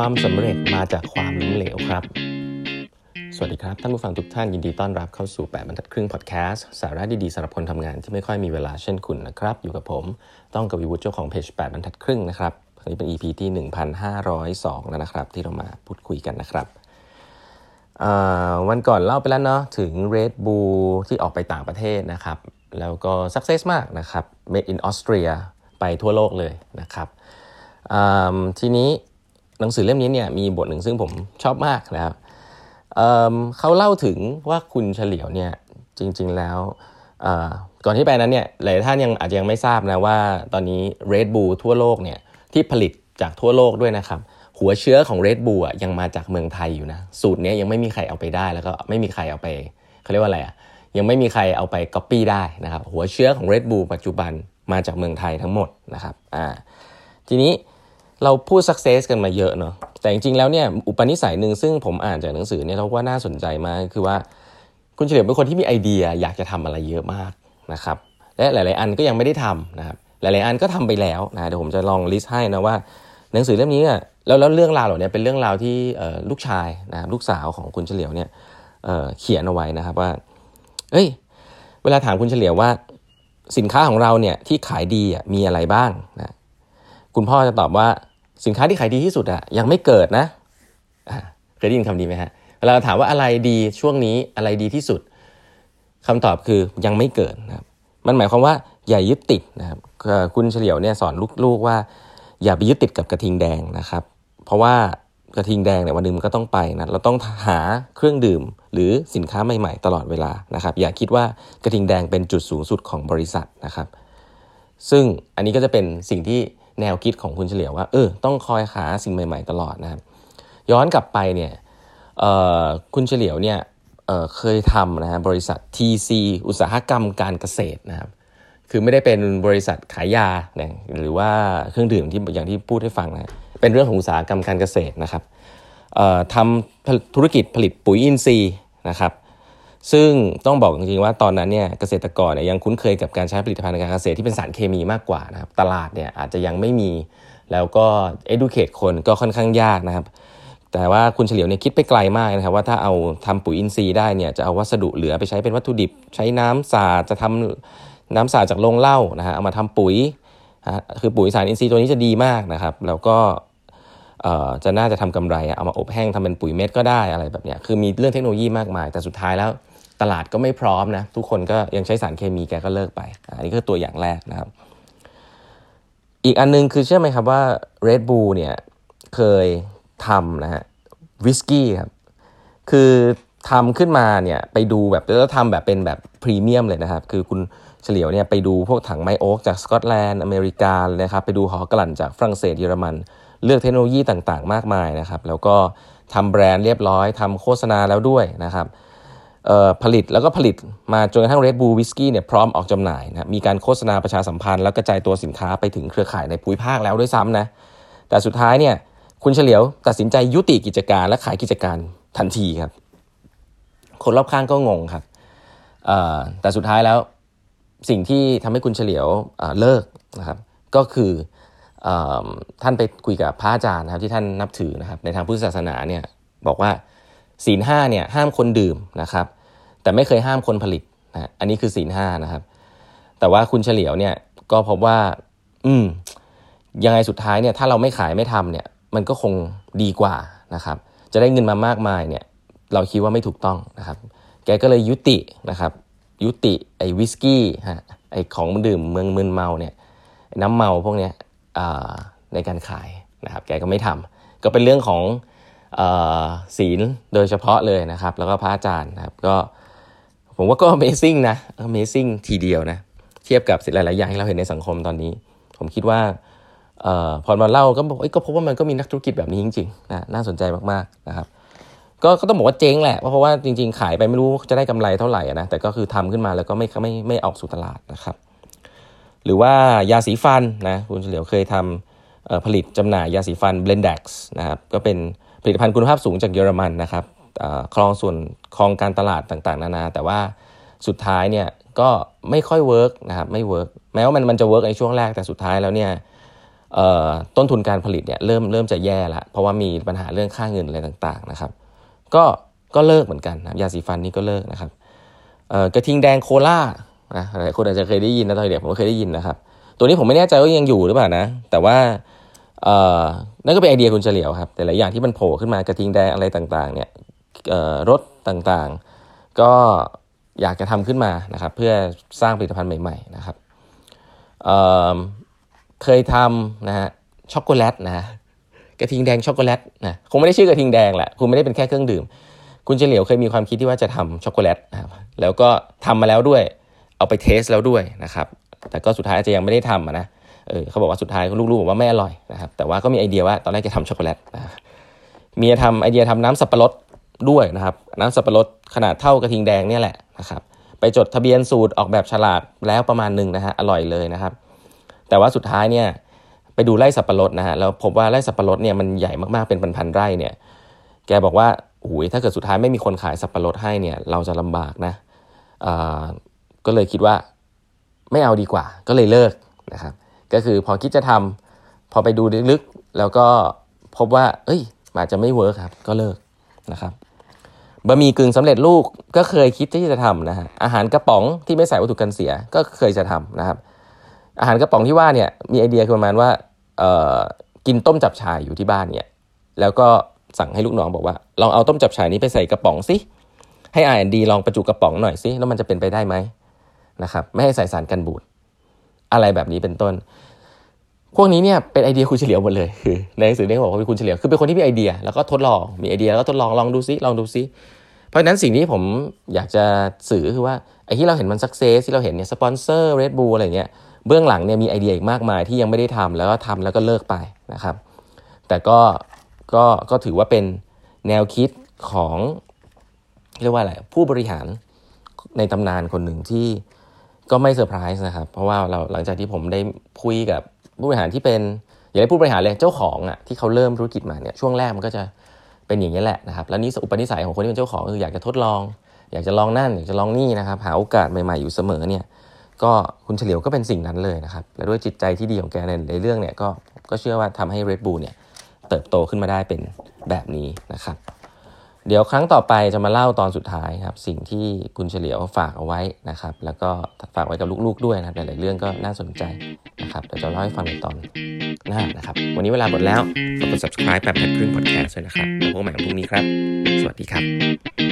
ความสำเร็จมาจากความล้มเหลวครับ สวัสดีครับ ท่านผู้ฟังทุกท่านยินดีต้อนรับเข้าสู่ 8บรรทัดครึ่งพอดแคสต์สาระดีๆสำหรับคนทำงานที่ไม่ค่อยมีเวลาเช่นคุณนะครับ อยู่กับผมต้องกวีวุฒิเจ้าของเพจ8บรรทัดครึ่งนะครับอันนี้เป็น EP ที่ 1502 แล้วนะครับ ที่เรามาพูดคุยกันนะครับวันก่อนเล่าไปแล้วเนาะถึง Red Bull ที่ออกไปต่างประเทศนะครับ แล้วก็ success มากนะครับ made in Austria ไปทั่วโลกเลยนะครับทีนี้ หนังสือเล่มนี้เนี่ยมีบทหนึ่งซึ่งผมชอบมากนะครับเเขาเล่าถึงว่าคุณเฉลียวเนี่ยจริงๆแล้วก่อนที่ไปนั้นเนี่ยหลายท่านยังอาจจะยังไม่ทราบนะว่าตอนนี้ Red Bull ทั่วโลกเนี่ยที่ผลิตจากทั่วโลกด้วยนะครับ หัวเชื้อของ Red Bull ยังมาจากเมืองไทยอยู่นะ สูตรนี้ยังไม่มีใครเอาไปได้ แล้วก็ไม่มีใครเอาไปเขาเรียกว่าอะไรอะยังไม่มีใครเอาไปก๊อปปี้ได้นะครับ หัวเชื้อของ Red Bull ปัจจุบันมาจากเมืองไทยทั้งหมดนะครับอ่าทีนี้ เราพูด success กันมาเยอะเนาะแต่จริงๆแล้วเนี่ยอุปนิสัยหนึ่งซึ่งผมอ่านจากหนังสือเนี่ยเราว่าน่าสนใจมากคือว่าคุณเฉลียวเป็นคนที่มีไอเดียอยากจะทำอะไรเยอะมากนะครับและหลาย ๆ อันก็ยังไม่ได้ทำนะครับหลาย ๆ อันก็ทำไปแล้วนะเดี๋ยวผมจะลองลิสต์ให้นะว่าหนังสือเล่มนี้เนี่ยแล้วแล้วเรื่องราวเหล่านี้เป็นเรื่องราวที่ลูกชายนะลูกสาวของคุณเฉลียวเนี่ยเเขียนเอาไว้นะครับว่าเอ้ยเวลาถามคุณเฉลียวว่าสินค้าของเราเนี่ยที่ขายดีมีอะไรบ้างนะ คุณพ่อจะตอบว่าสินค้าที่ขายดีที่สุดอะยังไม่เกิดนะเคยได้ยินคำดีไหมฮะเวลาถามว่าอะไรดีช่วงนี้อะไรดีที่สุดคำตอบคือยังไม่เกิดนะครับมันหมายความว่าอย่ายึดติดนะครับคุณเฉลียวเนี่ยสอนลูกๆว่า อย่าไปยึดติดกับกระทิงแดงนะครับ เพราะว่ากระทิงแดงเนี่ยวันนึงมันก็ต้องไปนะเราต้องหาเครื่องดื่ม หรือสินค้าใหม่ๆ ตลอดเวลานะครับ อย่าคิดว่ากระทิงแดงเป็นจุดสูงสุดของบริษัทนะครับ ซึ่งอันนี้ก็จะเป็นสิ่งที่ แนวคิดของคุณเฉลียวว่าเออต้องคอยหาสิ่งใหม่ ๆ ตลอดนะครับ ย้อนกลับไปเนี่ยคุณเฉลียวเนี่ยเเคยทำนะฮะบริษัท TC อุตสาหกรรมการเกษตรนะครับ คือไม่ได้เป็นบริษัทขายยานะหรือว่าเครื่องดื่มที่อย่างที่พูดให้ฟังนะเป็นเรื่องของอุตสาหกรรมการเกษตรนะครับทำธุรกิจผลิตปุ๋ยอินทรีย์นะครับ ซึ่งต้องบอกจริงๆว่าตอนนั้นเนี่ยเกษตรกรเนี่ยยังคุ้นเคยกับการใช้ผลิตภัณฑ์การเกษตรที่เป็นสารเคมีมากกว่านะครับตลาดเนี่ยอาจจะยังไม่มี แล้วก็ educate คนก็ค่อนข้างยากนะครับแต่ว่าคุณเฉลียวเนี่ยคิดไปไกลมากนะครับว่าถ้าเอาทำปุ๋ยอินทรีย์ได้เนี่ยจะเอาวัสดุเหลือไปใช้เป็นวัตถุดิบ ใช้น้ำสาจะทำน้ำสาจากโรงเหล้านะฮะเอามาทำปุ๋ยคือปุ๋ยสารอินทรีย์ตัวนี้จะดีมากนะครับแล้วก็จะน่าจะทำกำไรเอามาอบแห้งทำเป็นปุ๋ยเม็ดก็ได้อะไรแบบนี้คือมีเรื่องเทคโนโลยีมากมาย แต่สุดท้ายแล้ว ตลาดก็ไม่พร้อมนะทุกคนก็ยังใช้สารเคมีแกก็เลิกไปอันนี้คือตัวอย่างแรกนะครับ อีกอันนึงคือเชื่อไหมครับว่า Red Bull เนี่ยเคยทำนะฮะวิสกี้ครับคือทำขึ้นมาเนี่ยไปดูแบบแล้วทำแบบเป็นแบบพรีเมียมเลยนะครับ คือคุณเฉลียวเนี่ยไปดูพวกถังไมโอ๊กจากสกอตแลนด์อเมริกาเลยนะครับ ไปดูหอกลั่นจากฝรั่งเศสเยอรมัน เลือกเทคโนโลยีต่างๆ มากมายนะครับ แล้วก็ทำแบรนด์เรียบร้อยทำโฆษณาแล้วด้วยนะครับ ผลิตแล้วก็ผลิตมาจนกระทั่ง Red Bull Whisky เนี่ยพร้อมออกจำหน่ายนะมีการโฆษณาประชาสัมพันธ์ แล้วกระจายตัวสินค้าไปถึงเครือข่ายในภูมิภาคแล้วด้วยซ้ำนะแต่สุดท้ายเนี่ยคุณเฉลียวตัดสินใจยุติกิจการและขายกิจการทันทีครับ คนรอบข้างก็งงครับแต่สุดท้ายแล้วสิ่งที่ทำให้คุณเฉลียวเลิกนะครับก็คือท่านไปคุยกับพระอาจารย์นะครับที่ท่านนับถือนะครับในทางพุทธศาสนาเนี่ยบอกว่า ศีลห้าเนี่ยห้ามคนดื่มนะครับ แต่ไม่เคยห้ามคนผลิตนะอันนี้คือศีลห้านะครับ แต่ว่าคุณเฉลียวเนี่ยก็พบว่า อืมยังไงสุดท้ายเนี่ยถ้าเราไม่ขายไม่ทำเนี่ย มันก็คงดีกว่านะครับ จะได้เงินมามากมายเนี่ย เราคิดว่าไม่ถูกต้องนะครับ แกก็เลยยุตินะครับ ยุติไอ้วิสกี้ฮะไอ้ของดื่มเมืองมึนเมาเนี่ยน้ำเมาพวกเนี้ยในการขายนะครับ แกก็ไม่ทำก็เป็นเรื่องของ ศีลโดยเฉพาะเลยนะครับ แล้วก็พระอาจารย์นะครับก็ผมว่าก็ Amazing นะ Amazing ทีเดียวนะ เทียบกับสิ่งหลาย ๆ อย่างที่เราเห็นในสังคมตอนนี้ ผมคิดว่าออพอมาเล่าก็บอกก็พบว่ามันก็มีนักธุรกิจแบบนี้จริง ๆ นะน่าสนใจมาก ๆ นะครับก็ก็ต้องบอกว่าเจ๊งแหละเพราะว่าจริง ๆ ขายไปไม่รู้จะได้กำไรเท่าไหร่นะแต่ก็คือทำขึ้นมาแล้วก็ไม่ไม่ไม่ออกสู่ตลาดนะครับ หรือว่ายาสีฟันนะคุณเฉลียวเคยทำผลิตจำหน่ายยาสีฟัน Blendex นะครับก็เป็น ผลิตภัณฑ์คุณภาพสูงจากเยอรมันนะครับครองส่วนครองการตลาดต่างๆ นานา แต่ว่าสุดท้ายเนี่ยก็ไม่ค่อย work นะครับไม่ work แม้ว่ามันมันจะ work ในช่วงแรกแต่สุดท้ายแล้วเนี่ยต้นทุนการผลิตเนี่ยเริ่มเริ่มจะแย่ละเพราะว่ามีปัญหาเรื่องค่าเงินอะไรต่างๆนะครับ ก็ก็เลิกเหมือนกันนะยาสีฟันนี่ก็เลิกนะครับกระทิงแดงโคล่านะหลายคนอาจจะเคยได้ยินนะตอนเด็กผมก็เคยได้ยินนะครับ ตัวนี้ผมไม่แน่ใจว่ายังอยู่หรือเปล่านะ แต่ว่า นั่นก็เป็นไอเดียคุณเฉลียวครับ แต่หลายอย่างที่มันโผล่ขึ้นมากระทิงแดงอะไรต่างๆ เนี่ยรถต่างๆ ก็อยากจะทำขึ้นมานะครับ เพื่อสร้างผลิตภัณฑ์ใหม่ ๆ นะครับเเคยทำนะฮะช็อกโกแลตนะกระทิงแดงช็อกโกแลตนะคงไม่ได้ชื่อกระทิงแดงแหละคุณไม่ได้เป็นแค่เครื่องดื่ม คุณเฉลียวเคยมีความคิดที่ว่าจะทำช็อกโกแลตนะครับแล้วก็ทำมาแล้วด้วย เอาไป test แล้วด้วยนะครับ แต่ก็สุดท้ายอาจจะยังไม่ได้ทำนะ เออเขาบอกว่าสุดท้ายลูกๆบอกว่าไม่อร่อยนะครับแต่ว่าก็มีไอเดียว่าตอนแรกจะทำช็อกโกแลตนะมีทำไอเดียทำน้ำสับปะรดด้วยนะครับน้ำสับปะรดขนาดเท่ากระทิงแดงเนี่ยแหละนะครับไปจดทะเบียนสูตรออกแบบฉลากแล้วประมาณหนึ่งนะฮะอร่อยเลยนะครับ แต่ว่าสุดท้ายเนี่ยไปดูไร่สับปะรดนะฮะแล้วพบว่าไร่สับปะรดเนี่ยมันใหญ่มากๆเป็นพันๆไร่เนี่ยแกบอกว่าโอ้ยถ้าเกิดสุดท้ายไม่มีคนขายสับปะรดให้เนี่ยเราจะลำบากนะก็เลยคิดว่าไม่เอาดีกว่าก็เลยเลิกนะครับ ก็คือพอคิดจะทำพอไปดูลึกๆ แล้วก็พบว่า เอ้ยอาจจะไม่เวิร์คครับ ก็เลิกนะครับบะหมี่กึ่งสำเร็จรูปก็เคยคิดที่จะทำนะฮะอาหารกระป๋องที่ไม่ใส่วัตถุกันเสียก็เคยจะทำนะครับ อาหารกระป๋องที่ว่าเนี่ยมีไอเดียคือประมาณว่าเอ่อกินต้มจับฉ่ายอยู่ที่บ้านเนี่ยแล้วก็สั่งให้ลูกน้องบอกว่าลองเอาต้มจับฉ่ายนี้ไปใส่กระป๋องสิให้ R&D ลองประจุกระป๋องหน่อยสิแล้วมันจะเป็นไปได้ไหมนะครับไม่ให้ใส่สารกันบูด อะไรแบบนี้เป็นต้น พวกนี้เนี่ยเป็นไอเดียคุณเฉลียวหมดเลยคือในหนังสือเนี่ยบอกว่าเป็นคุณเฉลียวคือเป็นคนที่มีไอเดีย แล้วก็ทดลองมีไอเดียแล้วก็ทดลองลองดูซิลองดูซิเพราะฉะนั้นสิ่งที่ผมอยากจะสื่อคือว่าไอที่เราเห็นมัน success ที่เราเห็นเนี่ยสปอนเซอร์ Red Bull อะไรเงี้ยเบื้องหลังเนี่ยมีไอเดียอีกมากมายที่ยังไม่ได้ทำแล้วก็ทำแล้วก็เลิกไปนะครับ แต่ก็ก็ก็ถือว่าเป็นแนวคิดของเรียกว่าอะไรผู้บริหารในตำนานคนหนึ่งที่ ก็ไม่เซอร์ไพรส์นะครับ เพราะว่าเราหลังจากที่ผมได้คุยกับผู้บริหารที่เป็น อย่างไรผู้บริหารเลยเจ้าของอะที่เขาเริ่มธุรกิจมาเนี่ยช่วงแรกมันก็จะเป็นอย่างนี้แหละนะครับแล้วนี่อุปนิสัยของคนที่เป็นเจ้าของคืออยากจะทดลอง อยากจะลองนั่นอยากจะลองนี่นะครับ หาโอกาสใหม่ๆอยู่เสมอเนี่ยก็คุณเฉลียวก็เป็นสิ่งนั้นเลยนะครับและด้วยจิตใจที่ดีของแกในเรื่องเนี่ยก็ก็เชื่อว่าทำให้ Red Bull เนี่ยเติบโตขึ้นมาได้เป็นแบบนี้นะครับ เดี๋ยวครั้งต่อไปจะมาเล่าตอนสุดท้ายครับสิ่งที่คุณเฉลียวฝากเอาไว้นะครับ แล้วก็ฝากไว้กับลูกๆด้วยนะหลายๆเรื่องก็น่าสนใจนะครับเดี๋ยวจะเล่าให้ฟังในตอนหน้านะครับ วันนี้เวลาหมดแล้วฝากกด subscribe แบบแพทครึ่ง podcast ด้วยนะครับพบกันใหม่พรุ่งนี้ครับ สวัสดีครับ